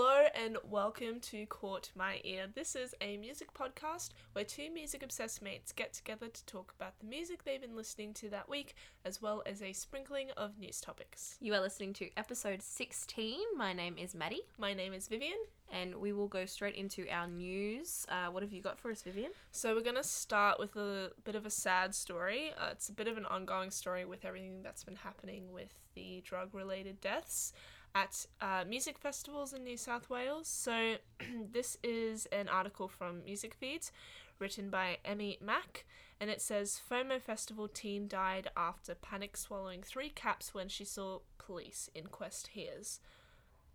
Hello and welcome to Caught My Ear. This is a music podcast where two music obsessed mates get together to talk about the music they've been listening to that week, as well as a sprinkling of news topics. You are listening to episode 16. My name is Maddie, My name is Vivian. and we will go straight into our news. Uh, what have you got for us, Vivian? So, we're going to start with a bit of a sad story. Uh, it's a bit of an ongoing story with everything that's been happening with the drug related deaths at uh, music festivals in New South Wales. So, this is an article from Music Feeds written by Emmy Mack, and it says FOMO Festival teen died after panic swallowing three caps when she saw police, inquest hears.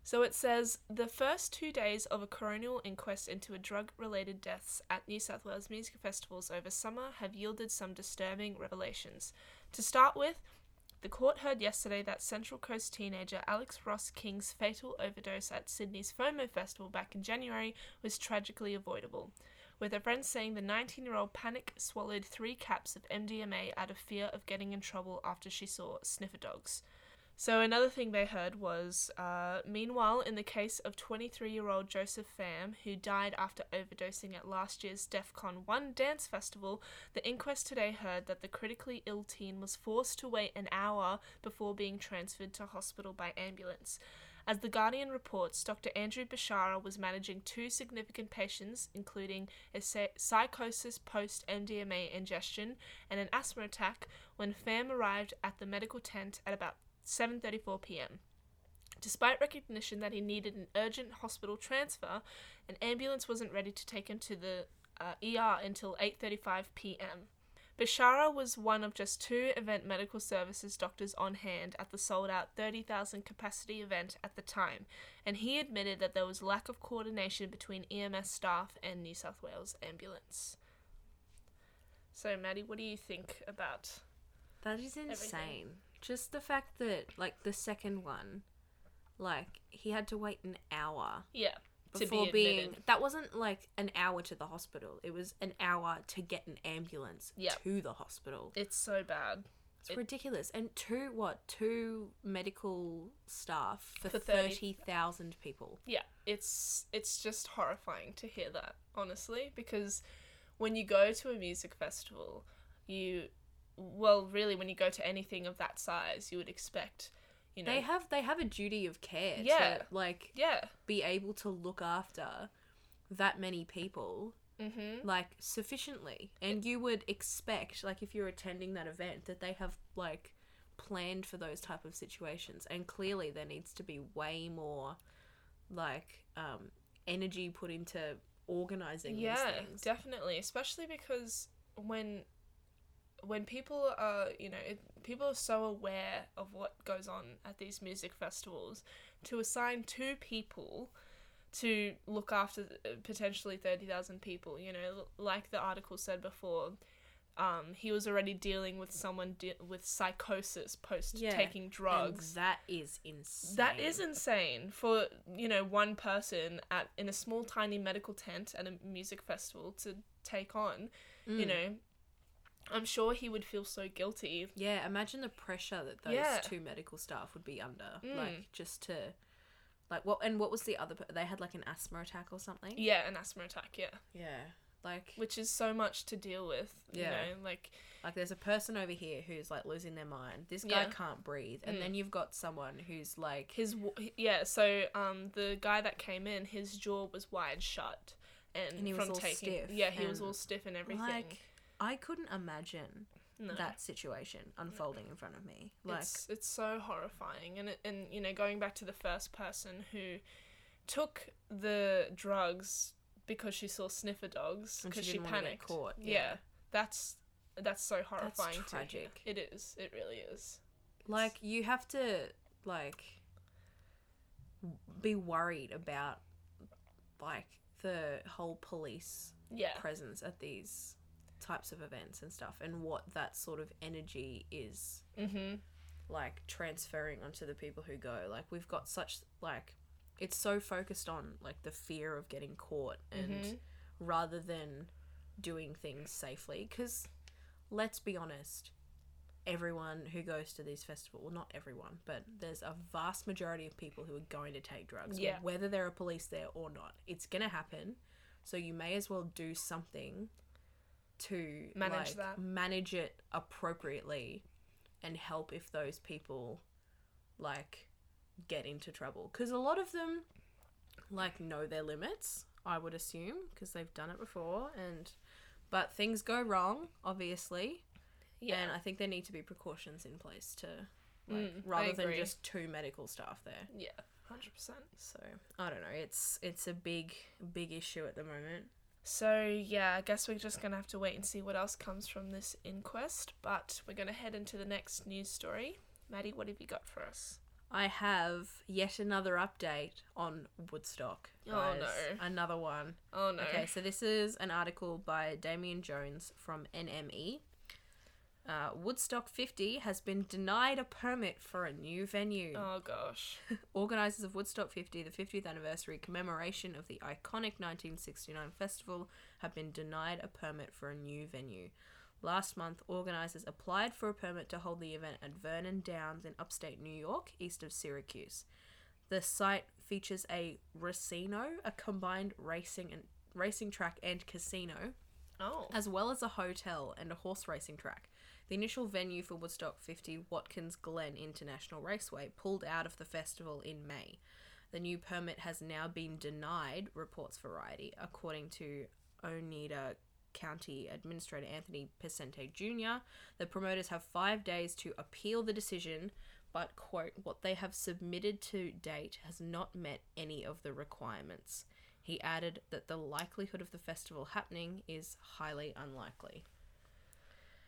So it says the first two days of a coronial inquest into a drug related deaths at New South Wales music festivals over summer have yielded some disturbing revelations. To start with, the court heard yesterday that Central Coast teenager Alex Ross King's fatal overdose at Sydney's FOMO Festival back in January was tragically avoidable, with a friend saying the 19 year old panic swallowed three caps of MDMA out of fear of getting in trouble after she saw sniffer dogs. So another thing they heard was, uh, meanwhile, in the case of 23-year-old Joseph Pham, who died after overdosing at last year's Defqon.1 dance festival, the inquest today heard that the critically ill teen was forced to wait an hour before being transferred to hospital by ambulance. As The Guardian reports, Dr. Andrew Bashara was managing two significant patients, including a psychosis post MDMA ingestion and an asthma attack, when Pham arrived at the medical tent at about 7:34 p.m. Despite recognition that he needed an urgent hospital transfer, an ambulance wasn't ready to take him to the uh, ER until 8:35 p.m. Bashara was one of just two event medical services doctors on hand at the sold out 30,000 capacity event at the time, and he admitted that there was lack of coordination between EMS staff and New South Wales ambulance. So, Maddie, what do you think about That is insane. Just the fact that, like, the second one, like, he had to wait an hour yeah to before be being. That wasn't like an hour to the hospital. It was an hour to get an ambulance Yep. to the hospital. It's so bad. It's It- ridiculous. And two, what? Two medical staff for, For 30 30,000 people. Yeah, it's it's just horrifying to hear that, honestly, because when you go to a music festival, you well, really when you go to anything of that size, you would expect, you know, They have they have a duty of care Yeah. to like yeah. be able to look after that many people Mhm. like sufficiently and you would expect like if you're attending that event that they have like planned for those type of situations and clearly there needs to be way more like um energy put into organizing Yeah, these things definitely, especially because when when people are, you know, people are so aware of what goes on at these music festivals, to assign two people to look after uh, potentially 30,000 people, you know, like the article said before, um, he was already dealing with someone de- with psychosis post Yeah, taking drugs. that is insane That is insane for you know one person at in a small tiny medical tent at a music festival to take on. You Mm. know, I'm sure he would feel so guilty. yeah imagine the pressure that those Yeah. two medical staff would be under Mm. like just to like what and what was the other per- they had like an asthma attack or something Yeah, an asthma attack. Yeah, yeah like which is so much to deal with. Yeah. you know, like Like there's a person over here who's like losing their mind. This guy Yeah. can't breathe, and Mm. then you've got someone who's like, his w- yeah. So um, the guy that came in, his jaw was wide shut, and, And he was from all taking stiff yeah, he was and, all stiff and everything. like I couldn't imagine no. that situation unfolding in front of me. Like, it's it's so horrifying and it, and you know going back to the first person who took the drugs because she saw sniffer dogs she because she, get panicked caught, yeah. yeah. that's that's so horrifying hear. tragic. it is it really is like you have to like be worried about like the whole police yeah presence at these types of events and stuff, and what that sort of energy is mm-hmm like transferring onto the people who go. Like we've got such like it's so focused on like the fear of getting caught and Mhm. rather than doing things safely cuz let's be honest everyone who goes to these festivals, well, not everyone, but there's a vast majority of people who are going to take drugs, Yeah. whether there are police there or not. It's gonna happen, so you may as well do something to Manage like, that. manage it appropriately, and help if those people like get into trouble because a lot of them like know their limits i would assume because they've done it before and but things go wrong obviously Yeah. and i think there need to be precautions in place to like Mm, rather than just two medical staff there yeah. Hundred percent. so i don't know it's it's a big big issue at the moment So yeah, I guess we're just gonna have to wait and see what else comes from this inquest. But we're gonna head into the next news story. Maddie, what have you got for us? i have yet another update on woodstock Oh, no. another one Oh no. Okay, so this is an article by Damien Jones from NME. Uh, Woodstock 50 has been denied a permit for a new venue. Oh gosh. Organisers of Woodstock 50, the 50th anniversary commemoration of the iconic 1969 festival, have been denied a permit for a new venue. Last month, organisers applied for a permit to hold the event at Vernon Downs in upstate New York, east of Syracuse. The site features a racino, a combined racing and racing track and casino, Oh. as well as a hotel and a horse racing track. The initial venue for Woodstock 50, Watkins Glen International Raceway, pulled out of the festival in May. The new permit has now been denied, reports Variety, according to Oneida County Administrator Anthony Picente Jr. The promoters have five days to appeal the decision, but, quote, what they have submitted to date has not met any of the requirements. He added that the likelihood of the festival happening is highly unlikely.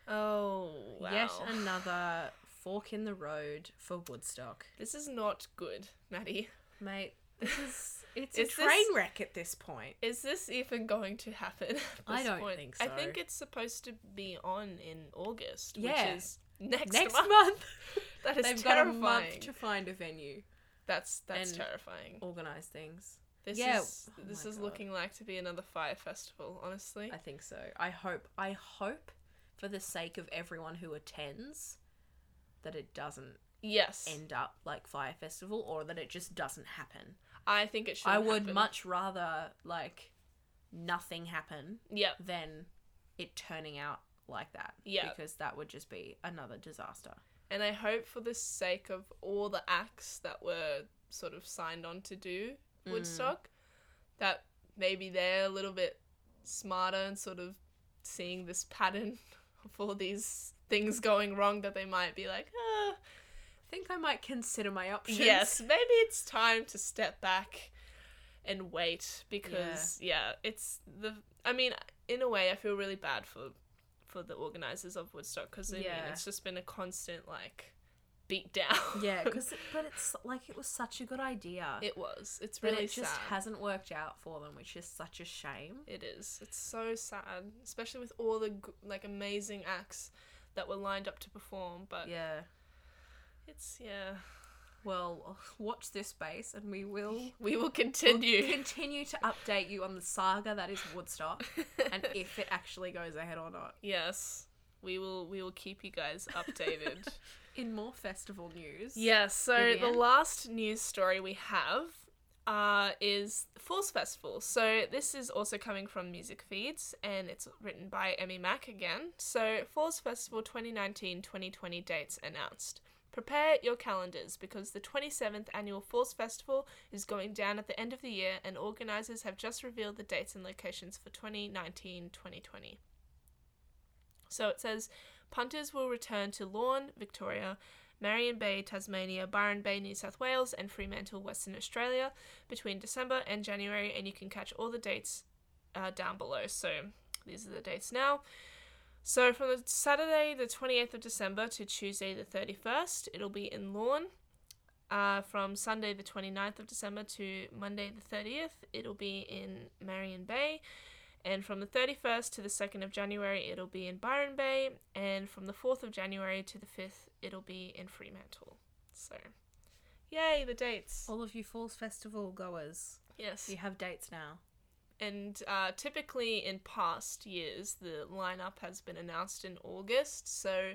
Oh. Wow. Yet another fork in the road for Woodstock. This is not good, Maddie. Mate, this is it's Is a this- train wreck at this point. Is this even going to happen? at I don't point? think I think it's supposed to be on in August, Yeah. which is next, Next month. month, That is they've terrifying. got a month to find a venue, That's that's terrifying. organize things. This yeah, is oh this is God. looking like to be another fire festival. Honestly, I think so. I hope. I hope, for the sake of everyone who attends, that it doesn't yes, end up like Fire Festival, or that it just doesn't happen. I think it should. I would happen. much rather like nothing happen Yeah, than it turning out like that. Yeah. Because that would just be another disaster. and I hope for the sake of all the acts that were sort of signed on to do Mm. Woodstock, that maybe they're a little bit smarter and sort of seeing this pattern all these things going wrong that they might be like, ah, I think I might consider my options. yes, maybe it's time to step back and wait because yeah, it's the. I mean, in a way, I feel really bad for for the organizers of Woodstock because I mean, it's just been a constant like beat down. Yeah, because but it's like it was such a good idea. it was. It's but really it just sad. hasn't worked out for them, which is such a shame. It is. It's so sad, especially with all the like amazing acts that were lined up to perform. But Yeah. it's yeah. Well, watch this space, and we will We will we'll continue. continue to update you on the saga that is Woodstock, and if it actually goes ahead or not. yes, we will. We will keep you guys updated. In more festival news, Yes, so Vivian? the last news story we have uh, is Falls Festival. So this is also coming from Music Feeds and it's written by Emmy Mack again. So Falls Festival 2019-2020 dates announced. Prepare your calendars because the 27th annual Falls Festival is going down at the end of the year and organisers have just revealed the dates and locations for 2019-2020. So it says punters will return to Lorne, Victoria, Marion Bay, Tasmania, Byron Bay, New South Wales, and Fremantle, Western Australia between December and January, and you can catch all the dates uh, down below. So these are the dates now. So from the Saturday the 28th of December to Tuesday the 31st, it'll be in Lorne. Uh, from Sunday the 29th of December to Monday the 30th, it'll be in Marion Bay. And from the 31st to the 2nd of January, it'll be in Byron Bay. And from the 4th of January to the 5th, it'll be in Fremantle. So, yay, the dates. all of you Falls Festival goers, Yes. you have dates now. And uh, typically in past years, the lineup has been announced in August. So,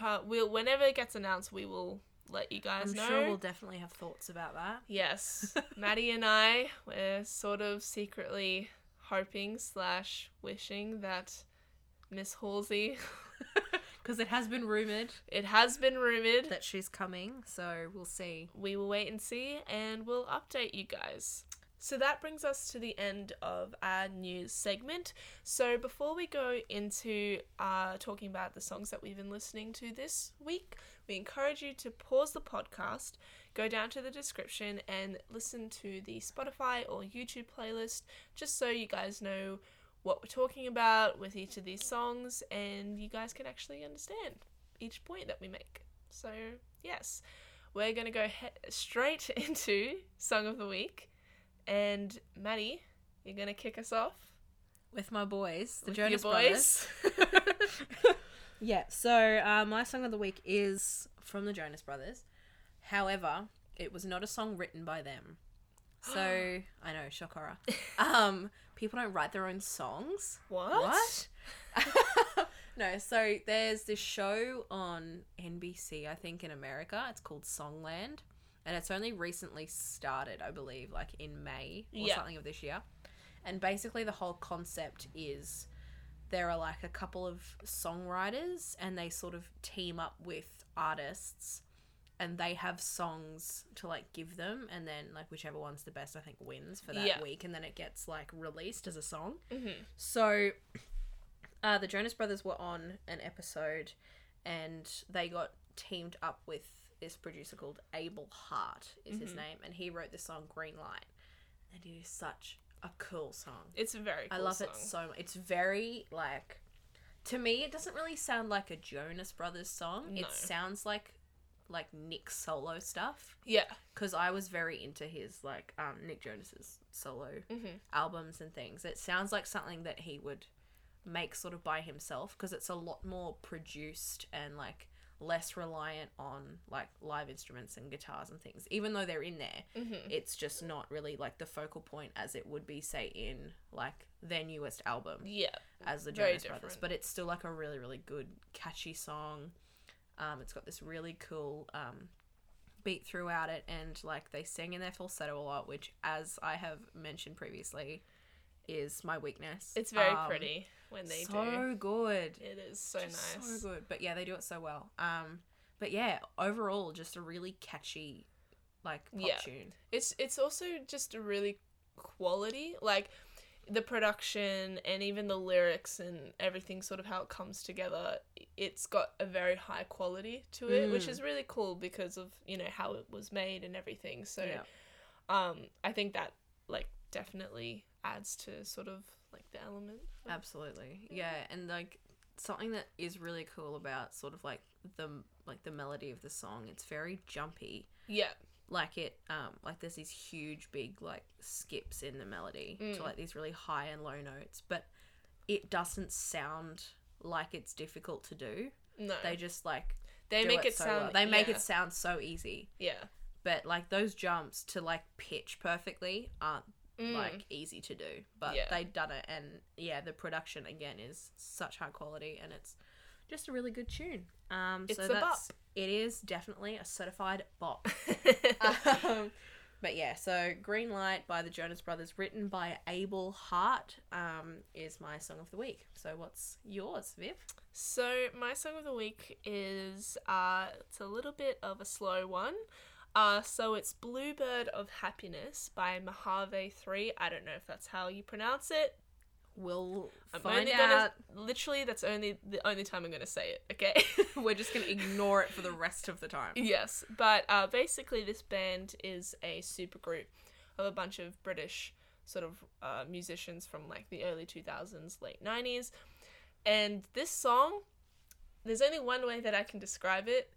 Uh, we'll whenever it gets announced, we will let you guys I'm know. sure we'll definitely have thoughts about that. Yes, Maddie and I we're sort of secretly hoping slash wishing that Miss Halsey. Because it has been rumored It has been rumored. that she's coming, so we'll see. we will wait and see and we'll update you guys. So that brings us to the end of our news segment. So before we go into uh, talking about the songs that we've been listening to this week, we encourage you to pause the podcast, go down to the description, and listen to the Spotify or YouTube playlist just so you guys know what we're talking about with each of these songs and you guys can actually understand each point that we make. So, yes we're going to go he- straight into Song of the Week. And Maddie, you're going to kick us off With my boys, the with Jonas Brothers. boys. Yeah, so uh, my song of the week is from the Jonas Brothers. However, it was not a song written by them. So I know, shock horror. Um, people don't write their own songs. what? What? no, so there's this show on NBC, I think, in America. It's called Songland. And it's only recently started, I believe, like in May or Yeah. something of this year. And basically, the whole concept is there are like a couple of songwriters and they sort of team up with artists and they have songs to like give them and then like whichever one's the best i think wins for that Yeah. week and then it gets like released as a song hmm so, uh, the Jonas Brothers were on an episode, and they got teamed up with this producer called Abel Hart, is his Mhm. name, and he wrote the song Green Light, and it is such a cool song. It's a very cool I love song. it so much. It's very like, to me, it doesn't really sound like a Jonas Brothers song. No. It sounds like like Nick solo stuff Yeah. because I was very into his like um Nick Jonas's solo hmm albums and things. It sounds like something that he would make sort of by himself because it's a lot more produced and like less reliant on like live instruments and guitars and things. Even though they're in there, hmm it's just not really like the focal point as it would be say in like their newest album Yeah. as the Jonas Brothers, but it's still like a really really good catchy song. Um, it's got this really cool um, beat throughout it, and like they sing in their falsetto a lot, which, as I have mentioned previously, is my weakness. It's very Um, pretty when they so do. So good, It is so Just nice. so good. But yeah, they do it so well. Um, but yeah, overall, just a really catchy like pop Yeah. tune. It's it's also just a really quality like the production and even the lyrics and everything sort of how it comes together it's got a very high quality to it which Mm. is really cool because of you know how it was made and everything so yeah. um i think that like definitely adds to sort of like the element of- Absolutely. Yeah, and like something that is really cool about sort of like the like the melody of the song, it's very jumpy. yeah Like it um like there's these huge big like skips in the melody Mm. to like these really high and low notes, but it doesn't sound like it's difficult to do. no They just like they make it, so sound well. They make it sound so easy. yeah But like those jumps to like pitch perfectly aren't Mm. like easy to do but Yeah. they done it and yeah the production again is such high quality and it's just a really good tune um It's so a that's it is definitely a certified bop um, but yeah so green light by the jonas brothers written by abel hart um is my song of the week so what's yours viv So my song of the week is uh it's a little bit of a slow one. Uh so it's Bluebird of Happiness by Mojave 3. I don't know if that's how you pronounce it. We'll I'm find out gonna literally that's only the only time I'm gonna say it, okay? we're just gonna ignore it for the rest of the time yes. But uh basically this band is a supergroup of a bunch of British sort of uh, musicians from like the early 2000s, late 90s. And this song, there's only one way that I can describe it,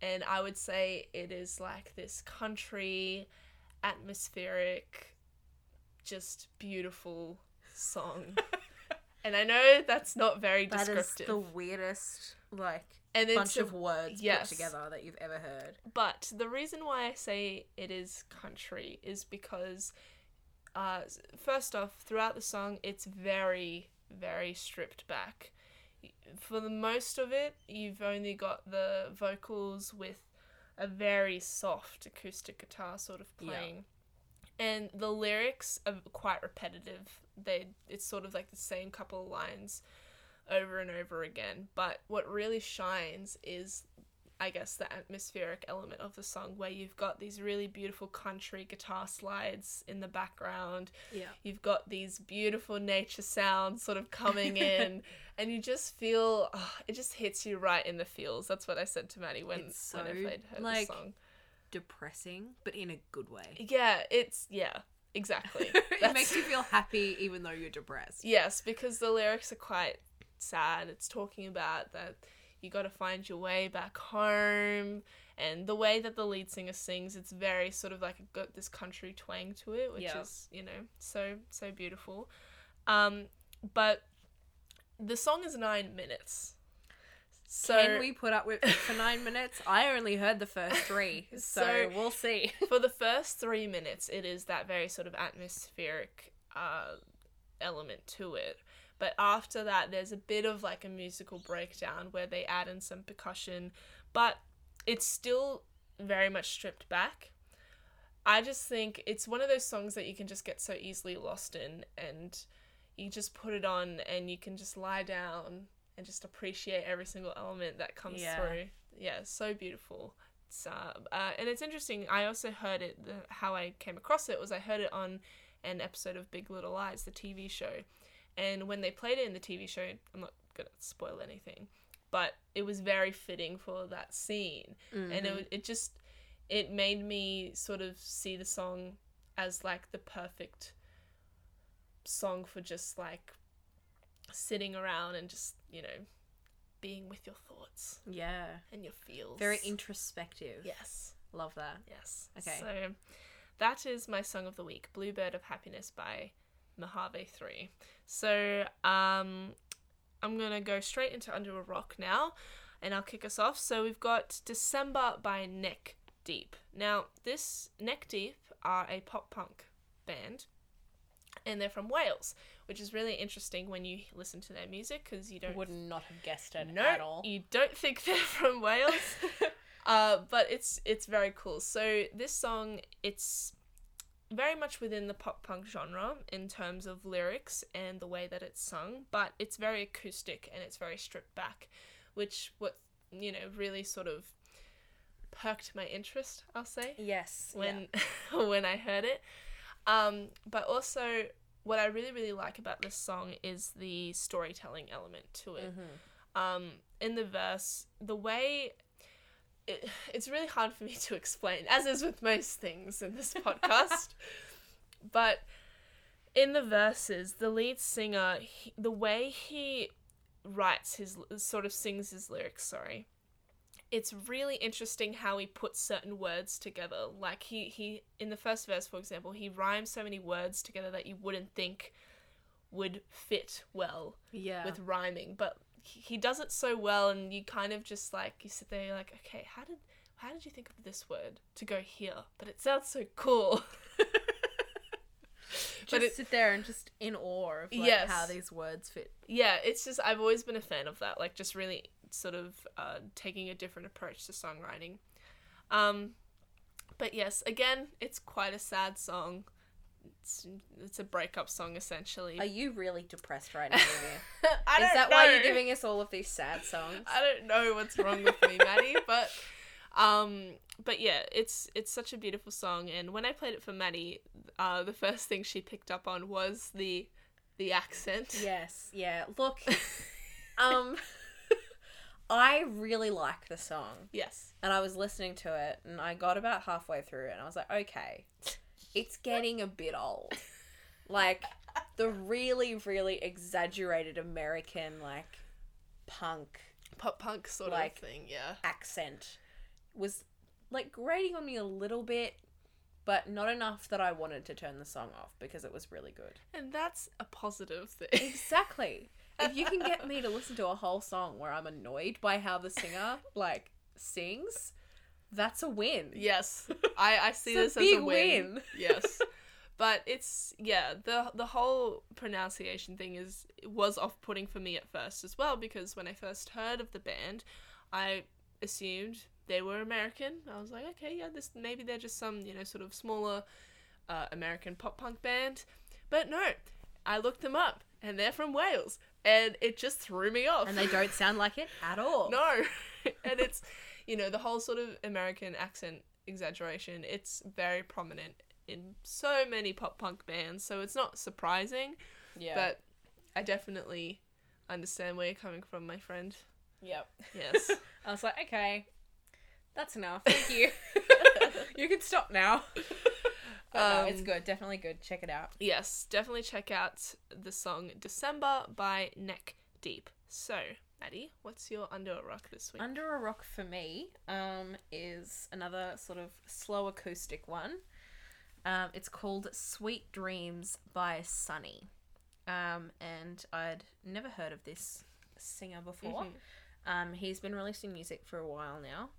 and I would say it is like this country, atmospheric, just beautiful song. and I know that's not very That is descriptive. the weirdest like and bunch of words yes. put together that you've ever heard. But the reason why I say it is country is because, uh, first off, throughout the song, it's very, very stripped back. for the most of it, you've only got the vocals with a very soft acoustic guitar sort of Yeah. playing. And the lyrics are quite repetitive. They it's sort of like the same couple of lines over and over again. But what really shines is I guess the atmospheric element of the song where you've got these really beautiful country guitar slides in the background Yeah. you've got these beautiful nature sounds sort of coming in and you just feel oh, it just hits you right in the feels that's what i said to maddie when, It's when i played her like- the song Depressing, but in a good way. yeah it's yeah exactly it makes you feel happy even though you're depressed. yes because the lyrics are quite sad it's talking about that you got to find your way back home and the way that the lead singer sings it's very sort of like got this country twang to it which Yeah. is you know so so beautiful um but the song is nine minutes so Can we put up with it for nine minutes? I only heard the first three, so, So- we'll see. for the first three minutes, it is that very sort of atmospheric uh, element to it. But after that, there's a bit of like a musical breakdown where they add in some percussion, but it's still very much stripped back. I just think it's one of those songs that you can just get so easily lost in, and you just put it on and you can just lie down and just appreciate every single element that comes Yeah. through. Yeah, so beautiful. It's, uh, uh, and it's interesting. I also heard it. The, how I came across it was I heard it on an episode of Big Little Lies, the TV show, and when they played it in the TV show, I'm not gonna spoil anything, but it was very fitting for that scene, and Mm-hmm. it it just it made me sort of see the song as like the perfect song for just like sitting around and just you know being with your thoughts yeah, and your feels. very introspective. Yes. love that. Yes. Okay. So that is my song of the week, Bluebird of Happiness by Mojave 3. So um I'm going to go straight into Under a Rock now and I'll kick us off. So we've got December by Neck Deep. Now, this Neck Deep are a pop punk band and they're from Wales, which is really interesting when you listen to their music because you don't Would not have guessed it no, at all. you don't think they're from Wales. uh, but it's it's very cool. So this song, it's very much within the pop punk genre in terms of lyrics and the way that it's sung, but it's very acoustic and it's very stripped back, which what you know really sort of perked my interest. I'll say yes. when when I heard it. Um, but also, what I really really like about this song is the storytelling element to it. Mm-hmm. Um, in the verse, the way it, it's really hard for me to explain, as is with most things in this podcast. but in the verses, the lead singer, he, the way he writes his sort of sings his lyrics, sorry. It's really interesting how he puts certain words together. Like he he in the first verse, for example, he rhymes so many words together that you wouldn't think would fit well Yeah. with rhyming, but he does it so well, and you kind of just like you sit there, you're like, okay, how did how did you think of this word to go here? But it sounds so cool. just but it- sit there and just in awe of like Yes. how these words fit. yeah, it's just I've always been a fan of that, like just really sort of uh, taking a different approach to songwriting. Um, but yes, again, it's quite a sad song. It's it's a breakup song essentially. Are you really depressed right now? I Is that why you're giving us all of these sad songs? I don't know what's wrong with me, Maddie, but um but yeah, it's it's such a beautiful song and when I played it for Maddie, uh the first thing she picked up on was the the accent. Yes, yeah. Look, um, I really like the song, Yes. and I was listening to it, and I got about halfway through it, and I was like, okay, it's getting a bit old. Like the really, really exaggerated American like punk Pop punk sort Like- of thing, yeah. accent was like grating on me a little bit, but not enough that I wanted to turn the song off because it was really good. And that's a positive thing. Exactly. If you can get me to listen to a whole song where I'm annoyed by how the singer like sings, that's a win. yes. I I see this as a win. win. yes. But it's yeah, the the whole pronunciation thing is was off putting for me at first as well because when I first heard of the band, I assumed they were American. I was like, okay, yeah, this maybe they're just some you know sort of smaller uh, American pop punk band. But no, I looked them up and they're from Wales, and it just threw me off. And they don't sound like it at all. no, and it's you know the whole sort of American accent exaggeration. It's very prominent in so many pop punk bands, so it's not surprising. Yeah. But I definitely understand where you're coming from, my friend. yep. Yes. I was like, okay, that's enough. Thank you. you can stop now. But no, it's Um, good. Definitely good. Check it out. yes, definitely check out the song December by Neck Deep. So, Maddie, what's your under a rock this week? Under a Rock for me um, is another sort of slow acoustic one. Um, it's called Sweet Dreams by Sunny. Um, and I'd never heard of this singer before. Mhm. Um, he's been releasing music for a while now,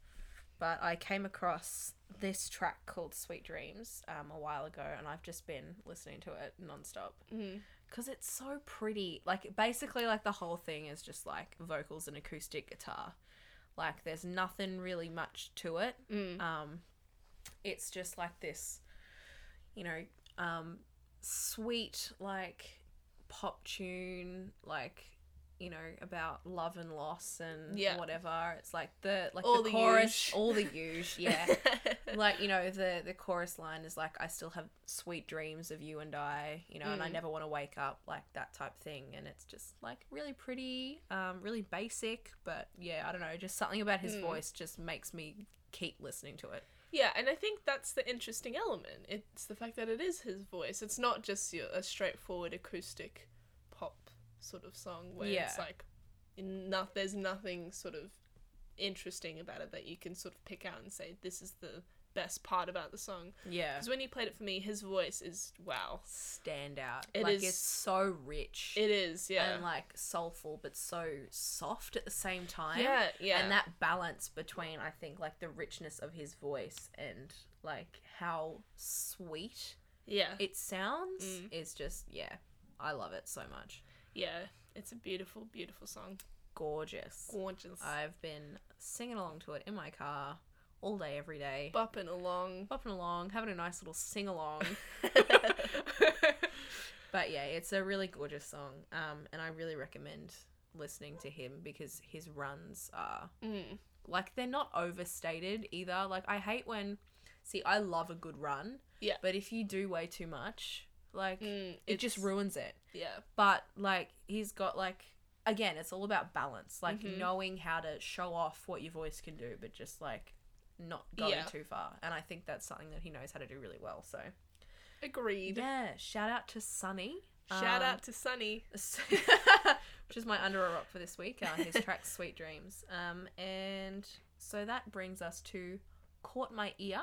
but I came across this track called Sweet Dreams um, a while ago, and I've just been listening to it nonstop because it's so pretty. Like basically, like the whole thing is just like vocals and acoustic guitar. Like there's nothing really much to it. Mm. Um, it's just like this, you know, um, sweet like pop tune, like you know about love and loss and Yeah. whatever. It's like the like All the, the chorus, huge. all the huge, yeah. like you know the the chorus line is like I still have sweet dreams of you and I, you know, and I Mm. never want to wake up like that type thing. And it's just like really pretty, um, really basic, but yeah, I don't know, just something about his Mm. voice just makes me keep listening to it. Yeah, and I think that's the interesting element. It's the fact that it is his voice. It's not just a straightforward acoustic sort of song where it's Yeah. like not there's nothing sort of interesting about it that you can sort of pick out and say this is the best part about the song. Yeah. Because when he played it for me, his voice is wow. Stand out. It like is- it's so rich It is, yeah. and like soulful, but so soft at the same time. yeah, yeah. and that balance between i think like the richness of his voice and like how sweet yeah. it sounds Mm. is just yeah i love it so much yeah. It's a beautiful, beautiful song. gorgeous Gorgeous. i've been singing along to it in my car all day every day Bopping along. bopping along having a nice little sing along but yeah it's a really gorgeous song um and i really recommend listening to him because his runs are Mm. like they're not overstated either. Like I hate when see I love a good run. Yeah. But if you do way too much, like Mm, it just ruins it. Yeah. But like he's got like again, it's all about balance. Like Mhm. knowing how to show off what your voice can do, but just like not going Yeah. too far. And I think that's something that he knows how to do really well. So Agreed. yeah, shout out to Sunny. Shout Um, out to Sunny. which is my under a rock for this week. Uh, his track "Sweet Dreams," um, and so that brings us to "Caught My Ear."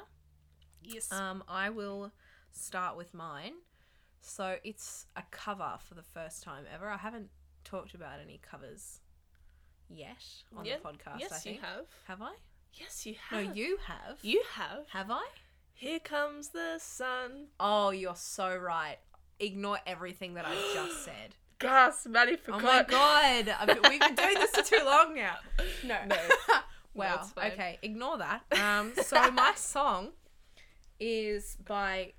Yes. Um, I will start with mine. So it's a cover for the first time ever. I haven't talked about any covers yet on Yeah, the podcast. I yes, you have. Have I? Yes, you have. No, you have. You have. have I? Here comes the sun. Oh, you're so right. Ignore everything that I just said. Gas, Maddie forgot. Oh my god, been, we've been doing this for too long now. No. No. wow. fine. okay, ignore that. Um, so my song is by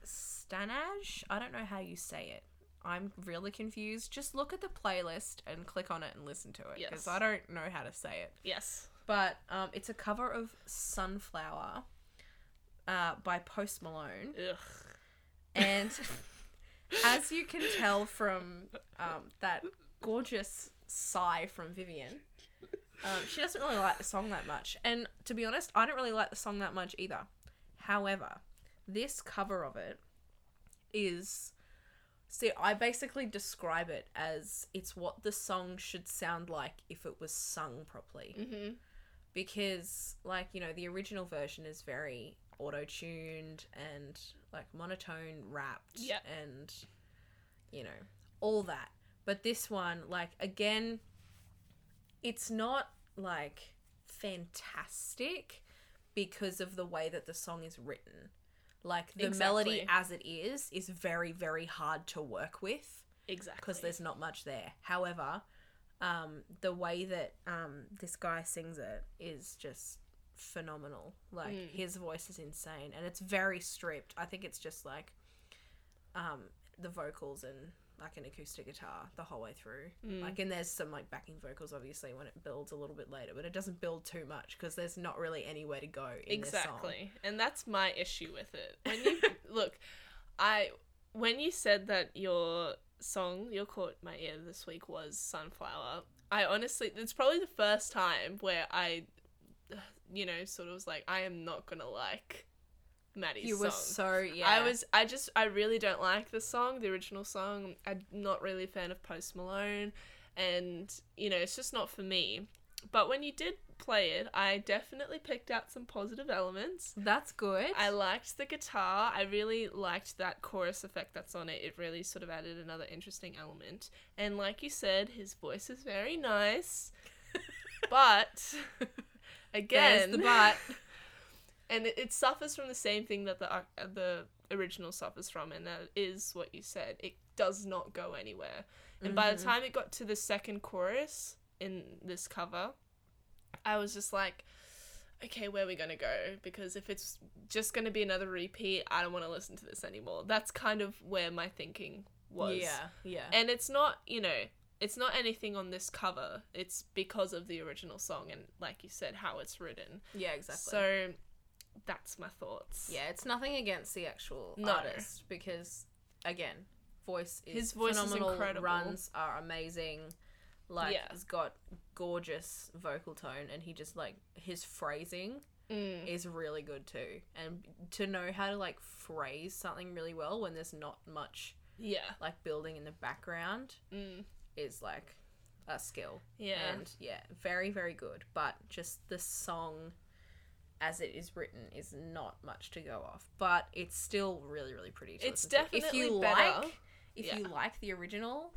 Stanaj. I don't know how you say it. I'm really confused. Just look at the playlist and click on it and listen to it because Yes. I don't know how to say it. Yes. But um, it's a cover of Sunflower uh, by Post Malone. Ugh. And as you can tell from um, that gorgeous sigh from Vivian, um, she doesn't really like the song that much. And to be honest, I don't really like the song that much either. However, this cover of it is. See, I basically describe it as it's what the song should sound like if it was sung properly Mm-hmm. because like you know the original version is very auto-tuned and like monotone rapped Yeah. and you know all that but this one like again it's not like fantastic because of the way that the song is written Like the melody as it is is very very hard to work with Exactly. because there's not much there. However, um, the way that um, this guy sings it is just phenomenal. Like Mm. his voice is insane, and it's very stripped. I think it's just like um, the vocals and like an acoustic guitar the whole way through. Mm. Like, and there's some like backing vocals obviously when it builds a little bit later, but it doesn't build too much because there's not really anywhere to go in this song. exactly and that's my issue with it when you look i when you said that your song your caught my ear this week was sunflower i honestly it's probably the first time where i you know sort of was like i am not gonna like maddie's You song were so yeah. I was I just I really don't like the song, the original song. I'm not really a fan of Post Malone and you know, it's just not for me. But when you did play it, I definitely picked out some positive elements. That's good. I liked the guitar. I really liked that chorus effect that's on it. It really sort of added another interesting element. And like you said, his voice is very nice. but again, There's the but. and it, it suffers from the same thing that the uh, the original suffers from, and that is what you said. It does not go anywhere. And by the Mhm. time it got to the second chorus in this cover, I was just like, okay, where are we gonna go? Because if it's just gonna be another repeat, I don't want to listen to this anymore. That's kind of where my thinking was. Yeah, yeah. And it's not, you know, it's not anything on this cover. It's because of the original song and, like you said, how it's written. yeah, exactly. So that's my thoughts. yeah, it's nothing against the actual No. artist because again, voice is His voice is phenomenal. incredible. Runs are amazing. Like Yeah. he's got gorgeous vocal tone, and he just like his phrasing Mm. is really good too. And to know how to like phrase something really well when there's not much Yeah. like building in the background Mm. is like a skill. Yeah. And yeah, very, very good. But just the song as it is written is not much to go off. But it's still really, really pretty to It's listen to. If definitely you better. like if Yeah. you like the original,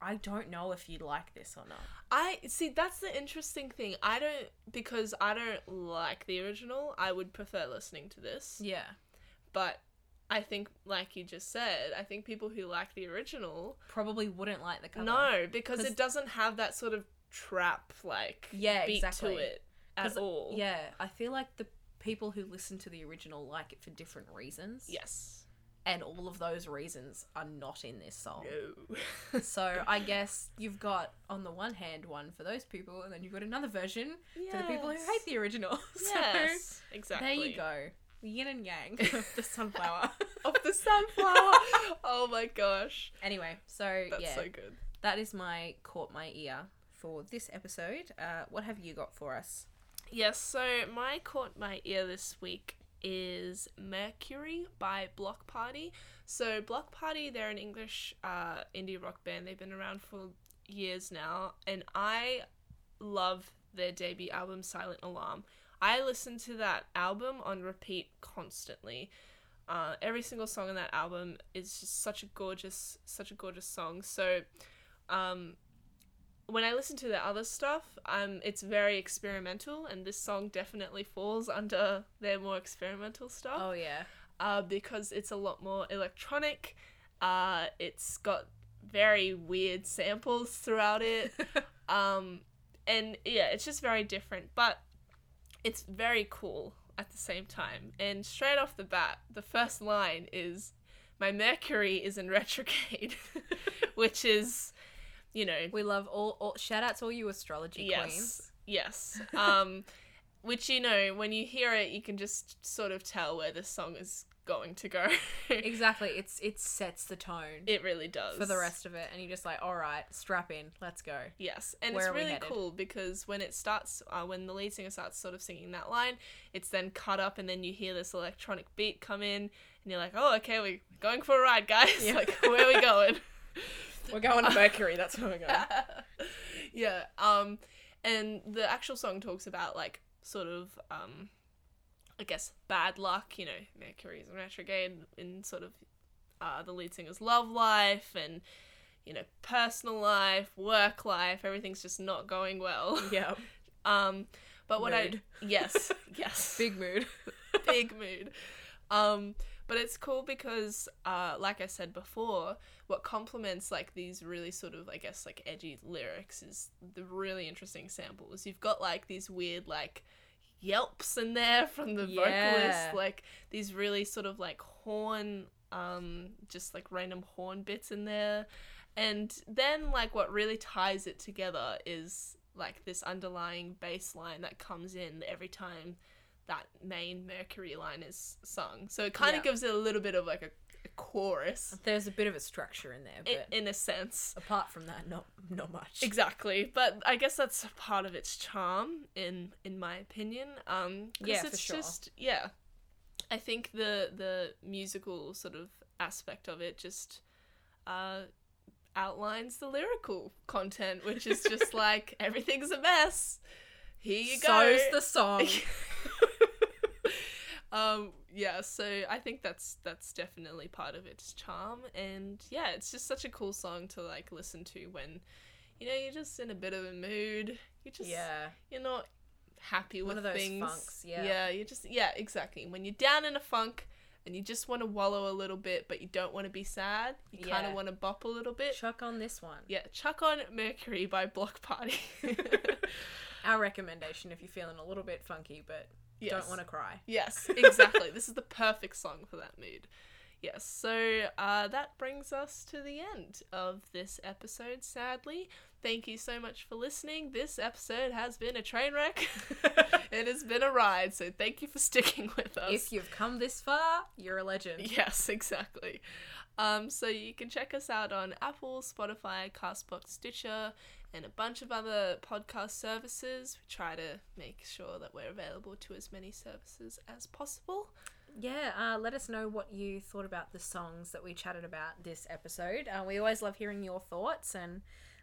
I don't know if you'd like this or not. I see that's the interesting thing. I don't because I don't like the original. I would prefer listening to this. Yeah. But I think like you just said, I think people who like the original Probably wouldn't like the cover. no, because it doesn't have that sort of trap like Yeah, beat exactly. to it at 'Cause- all. Yeah, I feel like the people who listen to the original like it for different reasons. Yes. And all of those reasons are not in this song. No. So I guess you've got on the one hand one for those people, and then you've got another version for the people who hate the original. So Yes. Exactly. there you go. Yin and yang of the sunflower. Of the sunflower. oh my gosh. anyway, so That's yeah, so good. that is my caught my ear for this episode. Uh, what have you got for us? Yes, so my caught my ear this week is Mercury by Bloc Party. So Bloc Party, they're an English uh, indie rock band. They've been around for years now, and I love their debut album, Silent Alarm. I listen to that album on repeat constantly. Uh, every single song on that album is just such a gorgeous, such a gorgeous song. So, um, when I listen to their other stuff, um, it's very experimental, and this song definitely falls under their more experimental stuff Oh yeah, uh, because it's a lot more electronic. Uh, it's got very weird samples throughout it. um, and yeah, it's just very different, but it's very cool at the same time. And straight off the bat, the first line is, "My Mercury is in retrograde," which is, you know, we love all, all. Shout out to all you astrology yes, queens. yes. Um, which you know, when you hear it, you can just sort of tell where the song is going to go. Exactly, it's it sets the tone it really does for the rest of it, and you're just like, all right, strap in, let's go. Yes, and Where it's really cool because when it starts, uh, when the lead singer starts sort of singing that line, it's then cut up, and then you hear this electronic beat come in, and you're like, "Oh, okay, we're going for a ride, guys! Yeah. like, where are we going?" We're going to Mercury. That's where we're going. yeah. Um, and the actual song talks about like sort of um, I guess bad luck. You know, Mercury's in retrograde in sort of uh, the lead singer's love life and you know personal life, work life. Everything's just not going well. yeah, Um, but what Mood. I yes yes big mood. big mood. Um, But it's cool because, uh, like I said before, what complements like these really sort of, I guess, like edgy lyrics is the really interesting samples. You've got like these weird like yelps in there from the Yeah. vocalist, like these really sort of like horn, um, just like random horn bits in there. And then like what really ties it together is like this underlying bass line that comes in every time that main Mercury line is sung. So it kind of Yeah. gives it a little bit of like a, a chorus There's a bit of a structure in there, i- but in a sense. apart from that, not not much. Exactly, but I guess that's part of its charm, in in my opinion. Um, Yeah, for it's sure. just yeah. I think the the musical sort of aspect of it just uh, outlines the lyrical content, which is just like everything's a mess. Here you go. So's the song. um yeah so i think that's that's definitely part of its charm. And yeah it's just such a cool song to like listen to when you know you're just in a bit of a mood. You just yeah. you're not happy with One of those things. funks, yeah. yeah you just yeah exactly. When you're down in a funk and you just want to wallow a little bit but you don't want to be sad you kind of want to bop a little bit. Chuck on this one. yeah chuck on mercury by Bloc Party. Our recommendation if you're feeling a little bit funky but Yes. don't want to cry. Yes, exactly. this is the perfect song for that mood. Yes, so uh, that brings us to the end of this episode, sadly. Thank you so much for listening. This episode has been a train wreck. it has been a ride, so thank you for sticking with us. If you've come this far, you're a legend. Yes, exactly. Um, so you can check us out on Apple, Spotify, Castbox, Stitcher, and a bunch of other podcast services. We try to make sure that we're available to as many services as possible. Yeah, uh, let us know what you thought about the songs that we chatted about this episode. Uh, we always love hearing your thoughts and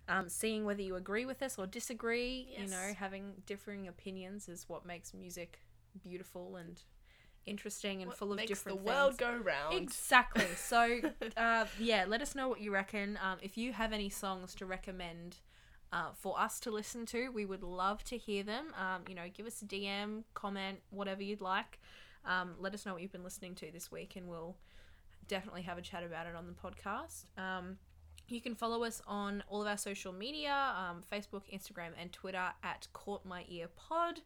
um, seeing whether you agree with us or disagree. You know, having differing opinions is what makes music beautiful and interesting and What full of makes different the world things. go round. Exactly. So, uh, yeah, let us know what you reckon. Um, if you have any songs to recommend uh, for us to listen to, we would love to hear them. Um, you know, give us a DM, comment, whatever you'd like. Um, let us know what you've been listening to this week, and we'll definitely have a chat about it on the podcast. Um, you can follow us on all of our social media um, Facebook, Instagram, and Twitter at Caught My Ear Pod.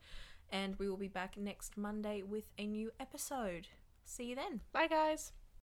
And we will be back next Monday with a new episode. See you then. Bye, guys.